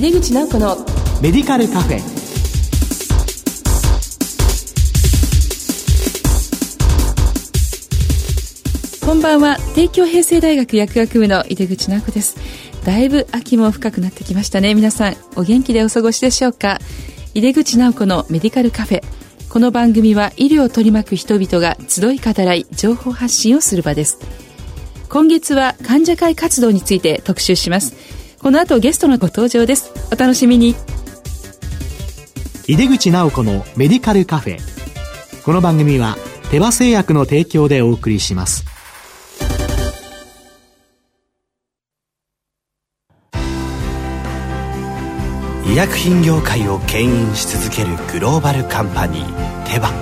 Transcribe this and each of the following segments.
井出口直子のメディカルカフェ。こんばんは。帝京平成大学薬学部の井出口直子です。だいぶ秋も深くなってきましたね。皆さんお元気でお過ごしでしょうか？井出口直子のメディカルカフェ。この番組は医療を取り巻く人々が集い語らい情報発信をする場です。今月は患者会活動について特集しますこの後ゲストのご登場です。お楽しみに。井出口直子のメディカルカフェ。この番組は手羽製薬の提供でお送りします。医薬品業界を牽引し続けるグローバルカンパニーテバ。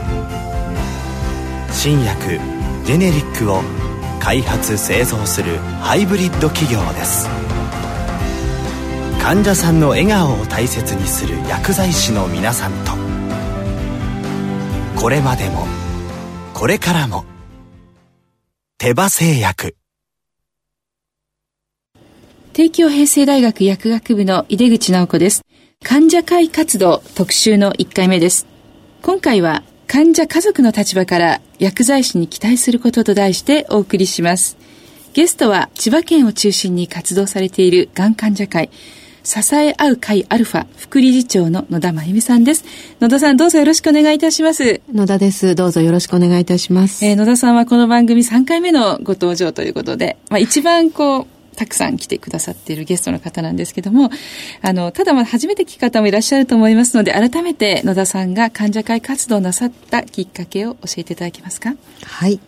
新薬ジェネリックを開発製造するハイブリッド企業です患者さんの笑顔を大切にする薬剤師の皆さんとこれまでもこれからも手羽製薬帝京平成大学薬学部の井出口直子です患者会活動特集の1回目です。今回は患者家族の立場から薬剤師に期待することと題してお送りします。ゲストは千葉県を中心に活動されているがん患者会、支え合う会アルファ副理事長の野田真由美さんです。野田さんどうぞよろしくお願いいたします。野田です。どうぞよろしくお願いいたします。えー、野田さんはこの番組3回目のご登場ということで、まあ一番こう、たくさん来てくださっているゲストの方なんですけども、あの、ただまあ初めて聞く方もいらっしゃると思いますので、改めて野田さんが患者会活動なさったきっかけを教えていただけますか？はい。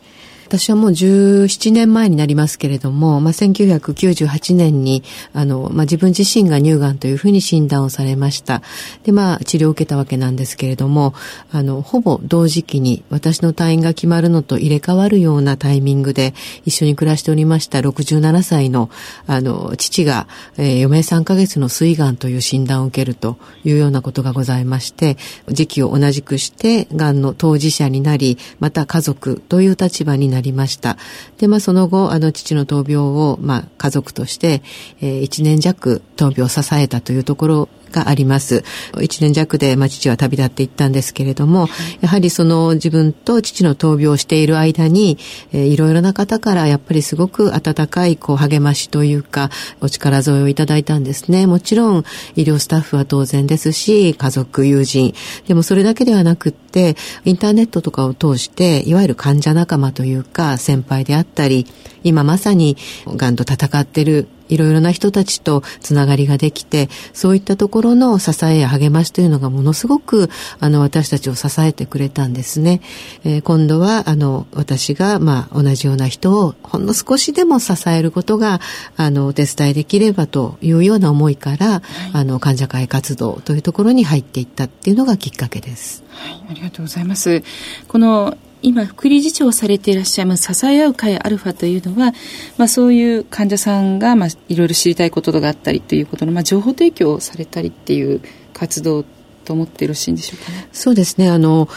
私はもう17年前になりますけれども、まあ、1998年に、あの、まあ、自分自身が乳がんというふうに診断をされました。で、まあ、治療を受けたわけなんですけれども、あの、ほぼ同時期に私の退院が決まるのと入れ替わるようなタイミングで一緒に暮らしておりました67歳の、あの、父が、えー、余命3ヶ月の膵がんという診断を受けるというようなことがございまして、時期を同じくして、がんの当事者になり、また家族という立場になりりました。で、まあその後、あの父の闘病を、まあ家族として、えー、1年弱闘病を支えたというところがあります。一年弱で、まあ、父は旅立っていったんですけれども、やはりその自分と父の闘病をしている間に、えー、いろいろな方からやっぱりすごく温かいこう励ましというか、お力添えをいただいたんですね。もちろん医療スタッフは当然ですし、家族、友人。でもそれだけではなくって、インターネットとかを通して、いわゆる患者仲間というか、先輩であったり、今まさに癌と戦っているいろいろな人たちとつながりができて、そういったところの支えや励ましというのがものすごく、あの、私たちを支えてくれたんですね。えー、今度は、あの、私が、まあ、同じような人をほんの少しでも支えることが、あの、お手伝いできればというような思いから、はい、あの、患者会活動というところに入っていったっていうのがきっかけです。はい、ありがとうございます。この今、副理事長をされていらっしゃいます支え合う会アルファというのは、まあ、そういう患者さんが、まあ、いろいろ知りたいことがあったりということの、まあ、情報提供をされたりっていう活動と思ってよろしいんでしょうかね。そうですね。あの、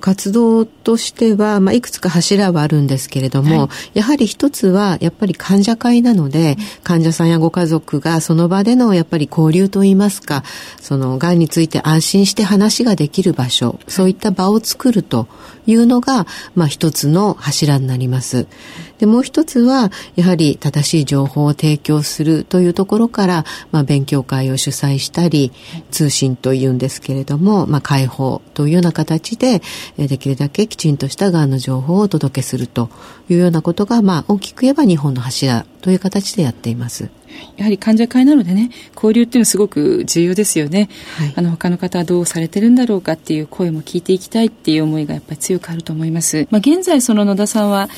活動としては、まあ、いくつか柱はあるんですけれども、はい、やはり一つは、やっぱり患者会なので、うん、患者さんやご家族がその場でのやっぱり交流といいますか、その、癌について安心して話ができる場所、そういった場を作るというのが、まあ、一つの柱になります。で、もう一つは、やはり正しい情報を提供するというところから、まあ、勉強会を主催したり、通信というんですけれども、まあ、解放というような形で、できるだけきちんとしたがんの情報をお届けするというようなことが、まあ、大きく言えば日本の柱という形でやっています。やはり患者会なのでね、交流っていうのはすごく重要ですよね。はい、あの、他の方はどうされてるんだろうかっていう声も聞いていきたいっていう思いがやっぱり強くあると思います。まあ、現在その野田さんは、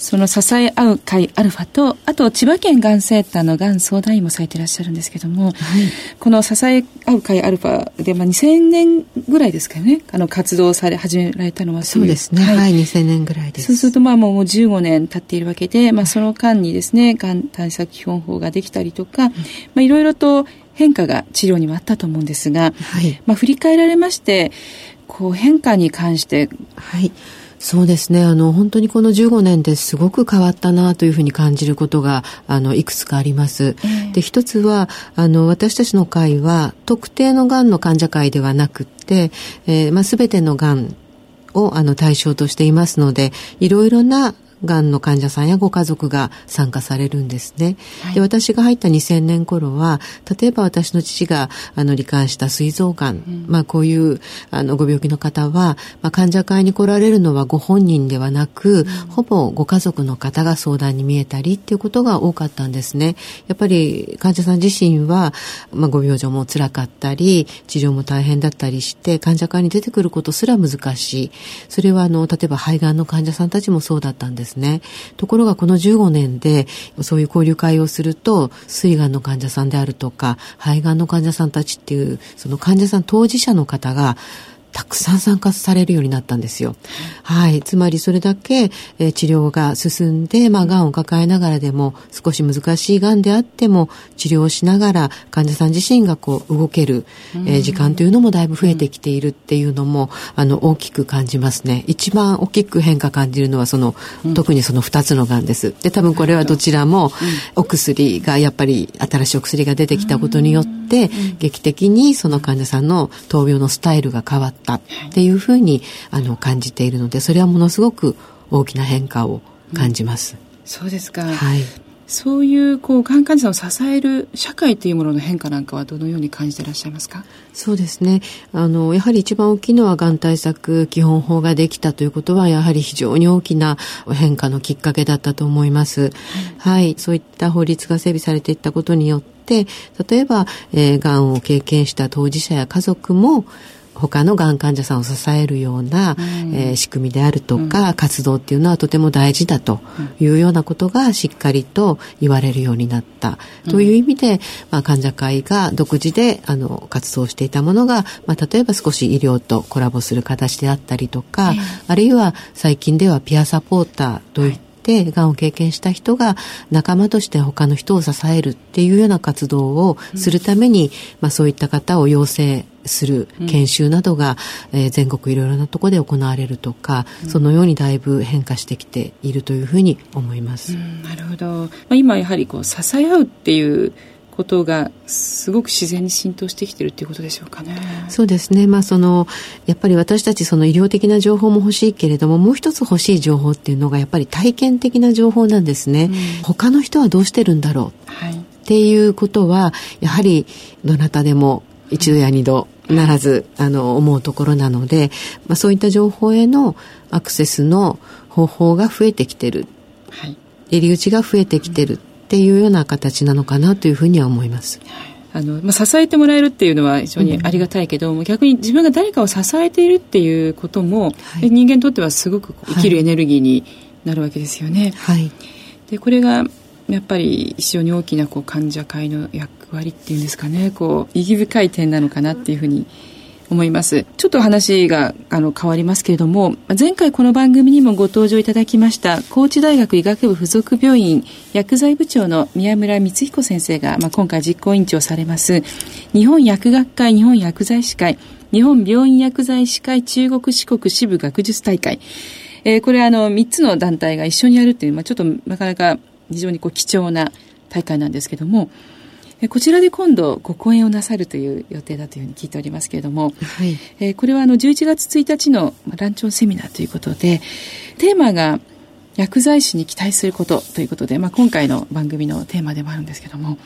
その支え合う会アルファと、あと千葉県がんセンターのがん相談員もされていらっしゃるんですけども、はい、この支え合う会アルファで、まあ、2000年ぐらいですかね、あの活動され、始められたのはそうですね。はい、はい、2000年ぐらいです。そうすると、まあもう15年経っているわけで、まあその間にですね、がん対策基本法ができたりとか、まあいろいろと変化が治療にはあったと思うんですが、はい、まあ振り返られまして、こう変化に関して、はい。そうですね。あの、本当にこの15年ですごく変わったなというふうに感じることが、あの、いくつかあります。えー、で、一つは、あの、私たちの会は、特定のがんの患者会ではなくて、えー、まあ、すべてのがんを、あの、対象としていますので、いろいろながんの患者さんやご家族が参加されるんですね。はい、で私が入った2000年頃は例えば私の父があの罹患した膵臓がん、うん、まあこういうあのご病気の方は、まあ、患者会に来られるのはご本人ではなく、うん、ほぼご家族の方が相談に見えたりっていうことが多かったんですね。やっぱり患者さん自身は、まあ、ご病状も辛かったり治療も大変だったりして患者会に出てくることすら難しい。それはあの例えば肺がんの患者さんたちもそうだったんですですね。ところがこの15年でそういう交流会をすると、膵がんの患者さんであるとか、肺がんの患者さんたちっていう、その患者さん当事者の方がたくさん参加されるようになったんですよ。はい。つまりそれだけ、えー、治療が進んで、まあ、癌を抱えながらでも、少し難しい癌であっても、治療をしながら、患者さん自身がこう、動ける、えー、時間というのもだいぶ増えてきているっていうのも、あの、大きく感じますね。一番大きく変化感じるのは、その、特にその二つの癌です。で、多分これはどちらも、お薬が、やっぱり新しいお薬が出てきたことによって、劇的にその患者さんの闘病のスタイルが変わった。ったっていうふうにあの感じているのでそれはものすごく大きな変化を感じます。うん、そうですか、はい、そういうこうがん患者さんを支える社会というものの変化なんかはどのように感じていらっしゃいますか？そうですね。あのやはり一番大きいのはがん対策基本法ができたということはやはり非常に大きな変化のきっかけだったと思います。はい、はい、そういった法律が整備されていったことによって例えば、えー、がんを経験した当事者や家族も他のがん患者さんを支えるような、うん、えー、仕組みであるとか、うん、活動っていうのはとても大事だというようなことがしっかりと言われるようになった、という意味で、まあ、患者会が独自であの活動していたものが、まあ、例えば少し医療とコラボする形であったりとか、あるいは最近ではピアサポーターといったて、がんを経験した人が仲間として他の人を支えるっていうような活動をするために、うん、まあそういった方を養成する研修などが、うん、えー、全国いろいろなところで行われるとか、うん、そのようにだいぶ変化してきているというふうに思います。なるほど。まあ、今やはりこう支え合うっていうことがすごく自然に浸透してきてるっていうことでしょうかね。そうですね。まあそのやっぱり私たちその医療的な情報も欲しいけれどももう一つ欲しい情報っていうのがやっぱり体験的な情報なんですね。うん、他の人はどうしてるんだろう、はい、っていうことはやはりどなたでも一度や二度ならず、あの思うところなので、まあ、そういった情報へのアクセスの方法が増えてきてる、はい、入り口が増えてきてるっていうような形なのかなというふうには思います。あの、まあ、支えてもらえるっていうのは非常にありがたいけども、うん、逆に自分が誰かを支えているっていうことも、はい、人間にとってはすごく生きるエネルギーになるわけですよね。はい、でこれがやっぱり非常に大きなこう患者会の役割っていうんですかねこう意義深い点なのかなっていうふうに思います。ちょっと話があの変わりますけれども、前回この番組にもご登場いただきました、高知大学医学部附属病院薬剤部長の宮村光彦先生が、まあ、今回実行委員長されます、日本薬学会日本薬剤師会、日本病院薬剤師会中国四国支部学術大会、えー、これあの3つの団体が一緒にやるっていう、まあ、ちょっとなかなか非常にこう貴重な大会なんですけども、こちらで今度ご講演をなさるという予定だというふうに聞いておりますけれども、はい、えー、これはあの11月1日のランチョンセミナーということでテーマが薬剤師に期待することということで、まあ、今回の番組のテーマでもあるんですけども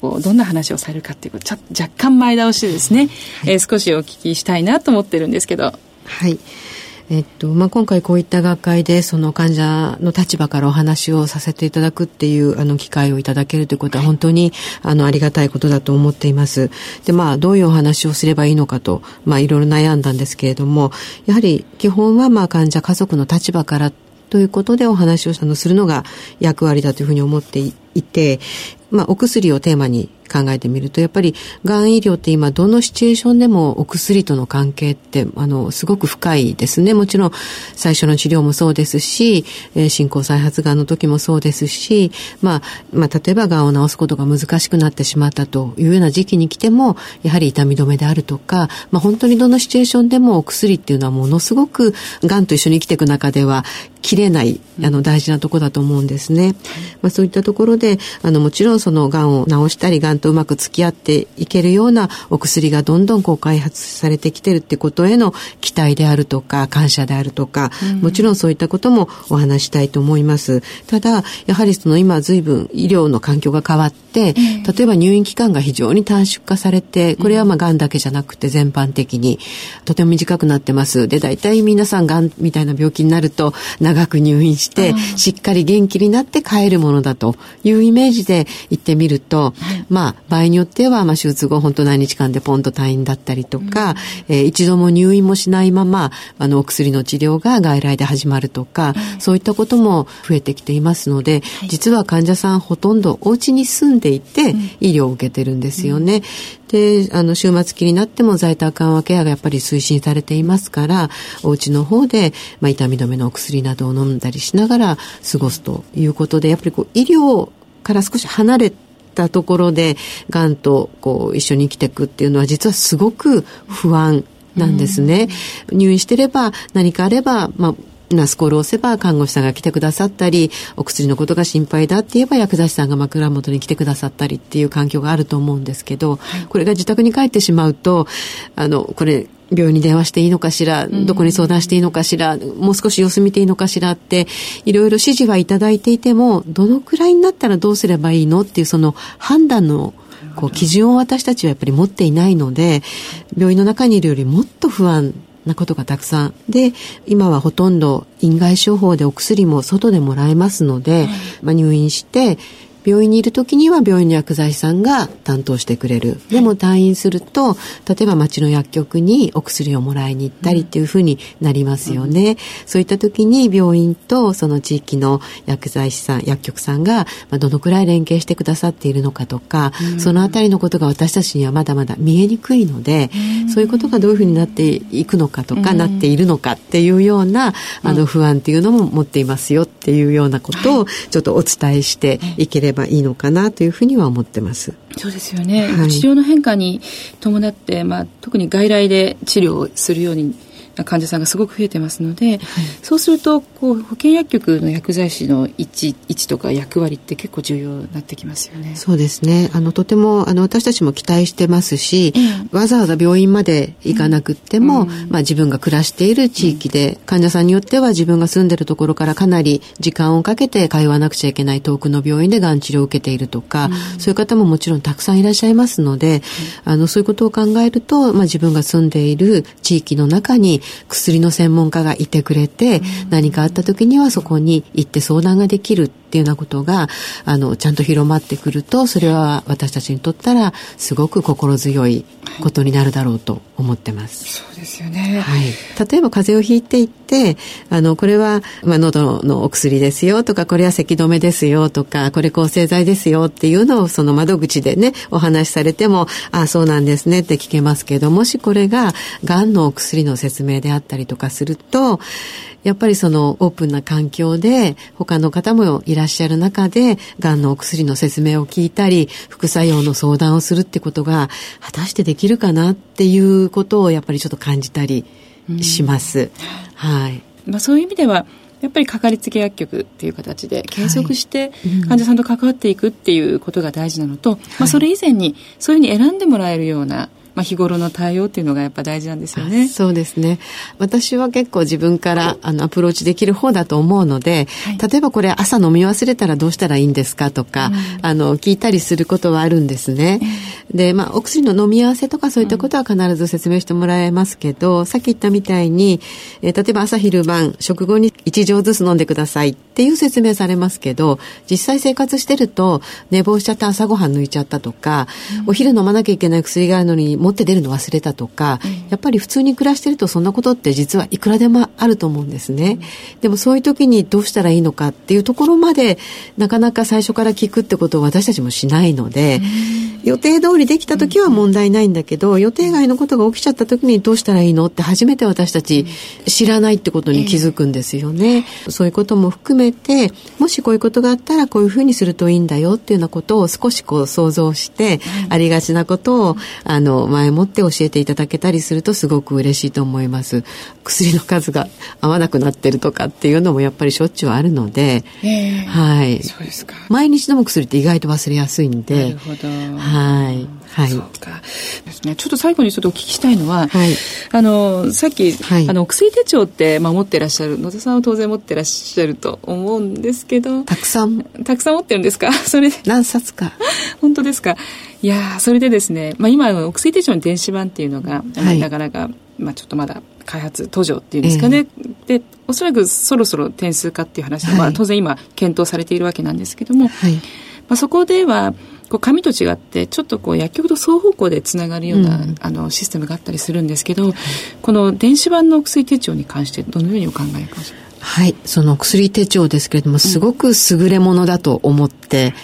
どんな話をされるかっていうこと若干前倒しでですね、はい、えー、少しお聞きしたいなと思ってるんですけど。はいえっとまあ、今回こういった学会でその患者の立場からお話をさせていただくっていうあの機会をいただけるということは本当にあのありがたいことだと思っています。でまあどういうお話をすればいいのかと、まあ、いろいろ悩んだんですけれどもやはり基本はまあ患者家族の立場からということでお話をするのが役割だというふうに思っていいて、まあ、お薬をテーマに考えてみると、やっぱり、がん医療って今、どのシチュエーションでもお薬との関係って、あの、すごく深いですね。もちろん、最初の治療もそうですし、えー、進行再発がんの時もそうですし、まあ、まあ、例えば、がんを治すことが難しくなってしまったというような時期に来ても、やはり痛み止めであるとか、まあ、本当にどのシチュエーションでもお薬っていうのはものすごく、がんと一緒に生きていく中では、切れない、あの、大事なとこだと思うんですね。まあ、そういったところで、あの、もちろんその、がんを治したり、がんとうまく付き合っていけるようなお薬がどんどんこう開発されてきてるってことへの期待であるとか、感謝であるとか、もちろんそういったこともお話したいと思います。ただ、やはりその今随分医療の環境が変わって、例えば入院期間が非常に短縮化されて、これはまあがんだけじゃなくて全般的にとても短くなってます。で、大体皆さんがんみたいな病気になると長く入院して、しっかり元気になって帰るものだというイメージで行ってみると、まあ場合によっては、まあ、手術後、本当何日間でポンと退院だったりとか、うん、えー、一度も入院もしないまま、あの、お薬の治療が外来で始まるとか、うん、そういったことも増えてきていますので、はい、実は患者さんほとんどお家に住んでいて、医療を受けてるんですよね。で、あの、週末期になっても在宅緩和ケアがやっぱり推進されていますから、お家の方で、まあ、痛み止めのお薬などを飲んだりしながら過ごすということで、やっぱりこう、医療から少し離れて、たところで、がんとこう一緒に生きていくっていうのは実はすごく不安なんですね。うん、入院してれば何かあれば、まあ、ナスコールを押せば看護師さんが来てくださったり、お薬のことが心配だって言えば薬剤師さんが枕元に来てくださったりっていう環境があると思うんですけど、これが自宅に帰ってしまうと、あの、これ病院に電話していいのかしら、どこに相談していいのかしら、もう少し様子見ていいのかしらって、いろいろ指示はいただいていても、どのくらいになったらどうすればいいのっていうその判断のこう基準を私たちはやっぱり持っていないので、病院の中にいるよりもっと不安なことがたくさん。で、今はほとんど院外処方でお薬も外でもらえますので、まあ、入院して、病院にいる時には病院の薬剤師さんが担当してくれる。でも退院すると、例えば町の薬局にお薬をもらいに行ったりっていうふうになりますよね。うん、そういった時に病院とその地域の薬剤師さん、薬局さんが、まあ、どのくらい連携してくださっているのかとか、うん、そのあたりのことが私たちにはまだまだ見えにくいので、うん、そういうことがどういうふうになっていくのかとか、なっているのかっていうような、あの不安っていうのも持っていますよっていうようなことをちょっとお伝えしていければればいいのかなというふうには思ってます。そうですよね。はい、治療の変化に伴って、まあ、特に外来で治療をするように患者さんがすごく増えてますので、はい、そうするとこう保健薬局の薬剤師の位置位置とか役割って結構重要になってきますよね。そうですね。あのとてもあの私たちも期待してますし、うん、わざわざ病院まで行かなくっても、うん、まあ自分が暮らしている地域で、うん、患者さんによっては自分が住んでるところからかなり時間をかけて通わなくちゃいけない遠くの病院でがん治療を受けているとか、そういう方ももちろんたくさんいらっしゃいますので、あのそういうことを考えると、まあ自分が住んでいる地域の中に薬の専門家がいてくれて、何かあった時にはそこに行って相談ができるっていうようなことが、あの、ちゃんと広まってくると、それは私たちにとったら、すごく心強いことになるだろうと思ってます。そうですよね。はい。例えば風邪をひいていって、あの、これは、まあ、喉のお薬ですよとか、これは咳止めですよとか、これ抗生剤ですよっていうのをその窓口でね、お話しされても、ああ、そうなんですねって聞けますけど、もしこれが、癌のお薬の説明であったりとかすると、やっぱりそのオープンな環境で他の方もいらっしゃる中で、がんのお薬の説明を聞いたり、副作用の相談をするってことが果たしてできるかなっていうことをやっぱりちょっと感じたりします。うん、はい。まあそういう意味では、やっぱりかかりつけ薬局っていう形で継続して患者さんと関わっていくっていうことが大事なのと、はい、まあそれ以前にそういうふうに選んでもらえるようなまあ、日頃の対応っていうのがやっぱ大事なんですよね。そうですね。私は結構自分からあのアプローチできる方だと思うので、はい、例えばこれ朝飲み忘れたらどうしたらいいんですかとか、うん、あの聞いたりすることはあるんですね。で、まあお薬の飲み合わせとかそういったことは必ず説明してもらえますけど、うん、さっき言ったみたいに、えー、例えば朝昼晩食後に1錠ずつ飲んでくださいっていう説明されますけど、実際生活してると、寝坊しちゃった朝ごはん抜いちゃったとか、うん、お昼飲まなきゃいけない薬があるのに持って出るの忘れたとか、うん、やっぱり普通に暮らしてるとそんなことって実はいくらでもあると思うんですね。でもそういう時にどうしたらいいのかっていうところまで、なかなか最初から聞くってことを私たちもしないので、予定通りできた時は問題ないんだけど、予定外のことが起きちゃった時にどうしたらいいのって初めて私たち知らないってことに気づくんですよね。そういうことも含めて、もしこういうことがあったらこういうふうにするといいんだよっていうようなことを少しこう想像して、ありがちなことを、あの、前もって教えていただけたりするとすごく嬉しいと思います。薬の数が合わなくなってるとかっていうのもやっぱりしょっちゅうあるので、えー、はい。そうですか。毎日飲む薬って意外と忘れやすいんで、なるほど。はい。はい。そうか。ですね。ちょっと最後にちょっとお聞きしたいのは、はい、あの、さっき、はい、あの、薬手帳って、まあ、持ってらっしゃる、野田さんは当然持ってらっしゃると思うんですけど。たくさん。たくさん持ってるんですか？それ何冊か。本当ですか？いやそれでですね、まあ、今、お薬手帳の電子版っていうのが、はい、なかなか、まあ、ちょっとまだ開発途上っていうんですかね、えー、でおそらくそろそろ点数化っていう話が、まあ、当然今検討されているわけなんですけども、はい、まあ、そこではこう紙と違ってちょっとこう薬局と双方向でつながるような、うん、あのシステムがあったりするんですけど、この電子版のお薬手帳に関してどのようにお考えかはい、その薬手帳ですけれども、すごく優れものだと思って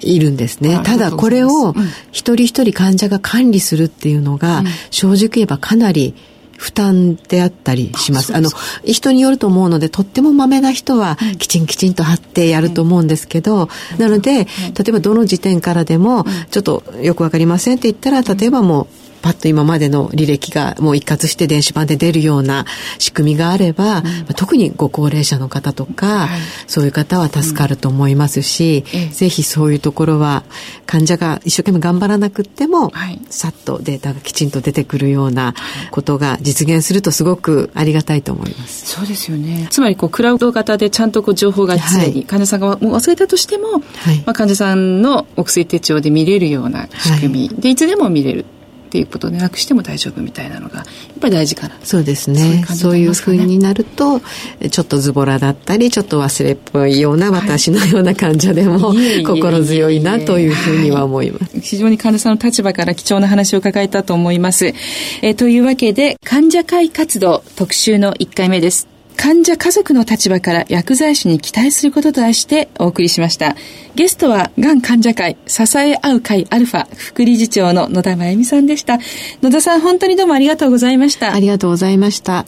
いるんですね。うんえただこれを一人一人患者が管理するっていうのが、正直言えばかなり負担であったりします。あの、人によると思うので、とってもまめな人は、きちんきちんと貼ってやると思うんですけど、なので、例えばどの時点からでも、ちょっとよくわかりませんって言ったら、例えばもう、パッと今までの履歴がもう一括して電子版で出るような仕組みがあれば、うん、特にご高齢者の方とか、はい、そういう方は助かると思いますし、うん、ぜひそういうところは患者が一生懸命頑張らなくっても、はい、さっとデータがきちんと出てくるようなことが実現するとすごくありがたいと思います。そうですよね。つまりこうクラウド型でちゃんとこう情報が常に、患者さんがもう忘れたとしても、はい、まあ、患者さんのお薬手帳で見れるような仕組み。でいつでも見れるっていうことでなくしても大丈夫みたいなのがやっぱり大事かな。そうですね。そういうふうになるとちょっとズボラだったりちょっと忘れっぽいような私のような患者でも、はい、心強いなというふうには思います、非常に患者さんの立場から貴重な話を伺えたと思います、えー、というわけで患者会活動特集の1回目です患者家族の立場から薬剤師に期待することと題してお送りしました。ゲストは、がん患者会支え合う会アルファ副理事長の野田真由美さんでした。野田さん、本当にどうもありがとうございました。ありがとうございました。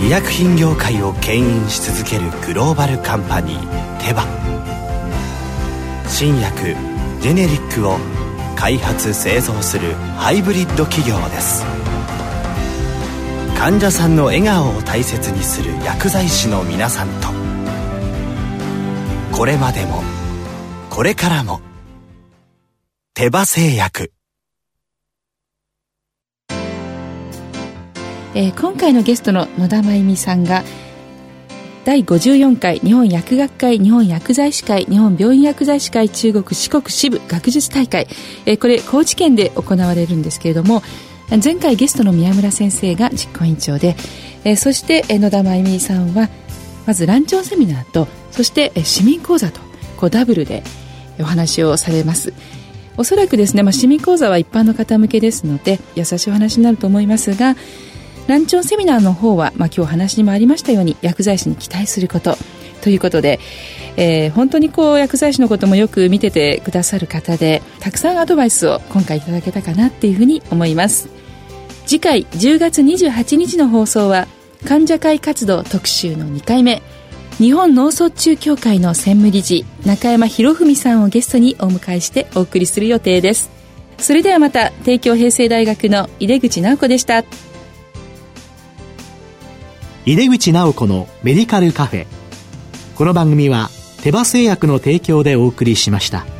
医薬品業界を牽引し続けるグローバルカンパニーテバ新薬ジェネリックを開発製造するハイブリッド企業です。患者さんの笑顔を大切にする薬剤師の皆さんと。これまでもこれからも手羽製薬。えー、今回のゲストの野田真由美さんが第54回日本薬学会日本薬剤師会日本病院薬剤師会中国四国支部学術大会、え、これ高知県で行われるんですけれども前回ゲストの宮村先生が実行委員長で、え、そして野田真由美さんはまずランチョンセミナーとそして市民講座とこうダブルでお話をされます。おそらくですね、まあ、市民講座は一般の方向けですので優しいお話になると思いますがランチョンセミナーの方は、まあ、今日話にもありましたように薬剤師に期待すること。ということで、えー、本当にこう薬剤師のこともよく見ててくださる方でたくさんアドバイスを今回いただけたかなっていうふうに思います。次回10月28日の放送は患者会活動特集の2回目。日本脳卒中協会の専務理事中山博文さんをゲストにお迎えしてお送りする予定です。それではまた帝京平成大学の井出口直子でした。井出口直子のメディカルカフェこの番組は手羽製薬の提供でお送りしました。